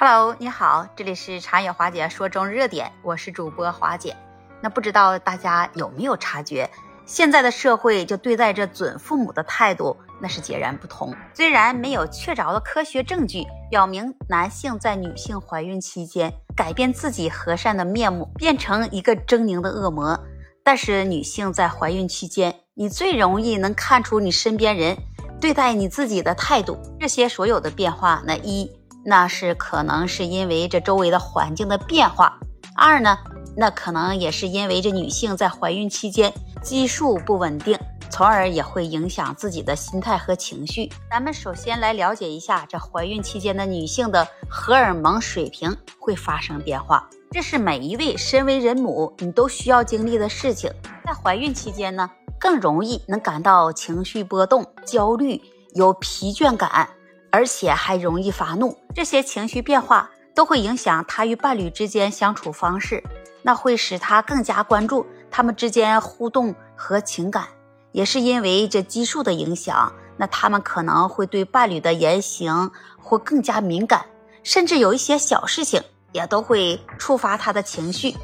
Hello，你好，这里是茶野华姐说中热点，我是主播华姐。那不知道大家有没有察觉，现在的社会就对待着准父母的态度那是截然不同。虽然没有确凿的科学证据表明男性在女性怀孕期间改变自己和善的面目，变成一个狰狞的恶魔，但是女性在怀孕期间，你最容易能看出你身边人对待你自己的态度。这些所有的变化，那一。那是可能是因为这周围的环境的变化。二呢，那可能也是因为这女性在怀孕期间激素不稳定，从而也会影响自己的心态和情绪。咱们首先来了解一下这怀孕期间的女性的荷尔蒙水平会发生变化，这是每一位身为人母你都需要经历的事情。在怀孕期间呢，更容易能感到情绪波动、焦虑、有疲倦感。而且还容易发怒，这些情绪变化都会影响他与伴侣之间相处方式，那会使他更加关注他们之间互动和情感。也是因为这激素的影响，那他们可能会对伴侣的言行或更加敏感，甚至有一些小事情也都会触发他的情绪。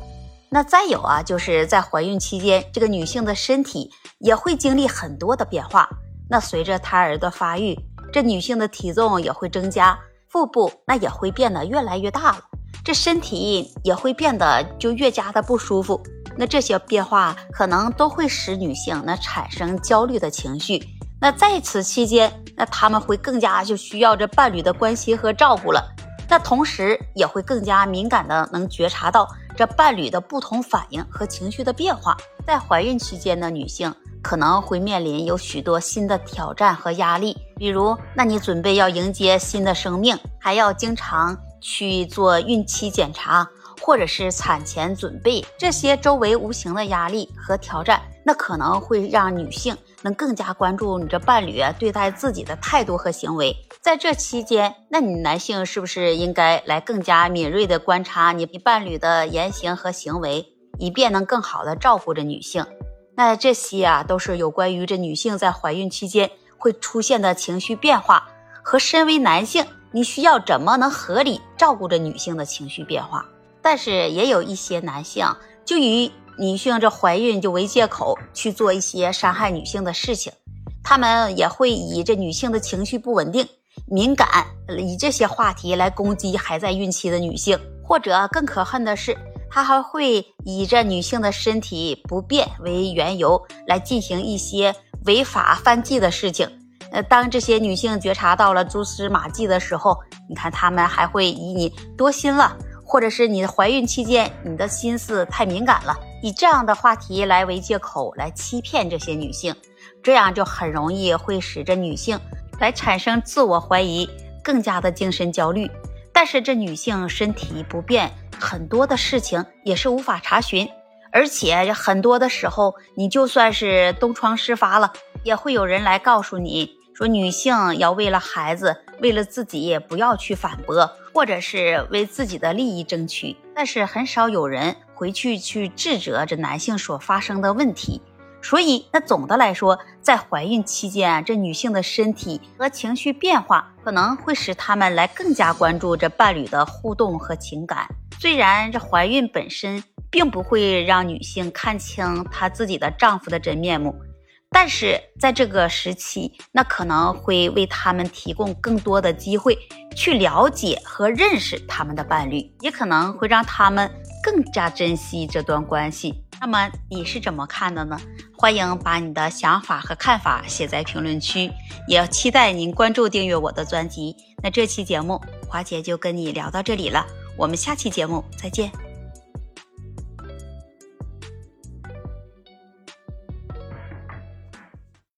那再有啊，就是在怀孕期间，这个女性的身体也会经历很多的变化。那随着胎儿的发育。这女性的体重也会增加，腹部那也会变得越来越大了，这身体也会变得就越加的不舒服。那这些变化可能都会使女性那产生焦虑的情绪。那在此期间，那他们会更加就需要这伴侣的关心和照顾了。那同时也会更加敏感的能觉察到这伴侣的不同反应和情绪的变化。在怀孕期间的女性。可能会面临有许多新的挑战和压力，比如，那你准备要迎接新的生命，还要经常去做孕期检查，或者是产前准备，这些周围无形的压力和挑战，那可能会让女性能更加关注你这伴侣对待自己的态度和行为。在这期间，那你男性是不是应该来更加敏锐的观察你伴侣的言行和行为，以便能更好的照顾着女性？那这些啊，都是有关于这女性在怀孕期间会出现的情绪变化，和身为男性你需要怎么能合理照顾着女性的情绪变化。但是也有一些男性就与女性这怀孕就为借口去做一些伤害女性的事情，他们也会以这女性的情绪不稳定、敏感，以这些话题来攻击还在孕期的女性，或者更可恨的是。他还会以这女性的身体不便为缘由来进行一些违法犯纪的事情。呃，当这些女性觉察到了蛛丝马迹的时候，你看他们还会以你多心了，或者是你怀孕期间你的心思太敏感了，以这样的话题来为借口来欺骗这些女性，这样就很容易会使这女性来产生自我怀疑，更加的精神焦虑。但是这女性身体不便。很多的事情也是无法查询，而且很多的时候，你就算是东窗事发了，也会有人来告诉你说，女性要为了孩子，为了自己，不要去反驳，或者是为自己的利益争取。但是很少有人回去去指责这男性所发生的问题。所以，那总的来说，在怀孕期间，这女性的身体和情绪变化可能会使她们来更加关注这伴侣的互动和情感。虽然这怀孕本身并不会让女性看清她自己的丈夫的真面目，但是在这个时期，那可能会为他们提供更多的机会去了解和认识他们的伴侣，也可能会让他们更加珍惜这段关系。那么你是怎么看的呢？欢迎把你的想法和看法写在评论区，也期待您关注订阅我的专辑。那这期节目，华姐就跟你聊到这里了。我们下期节目再见。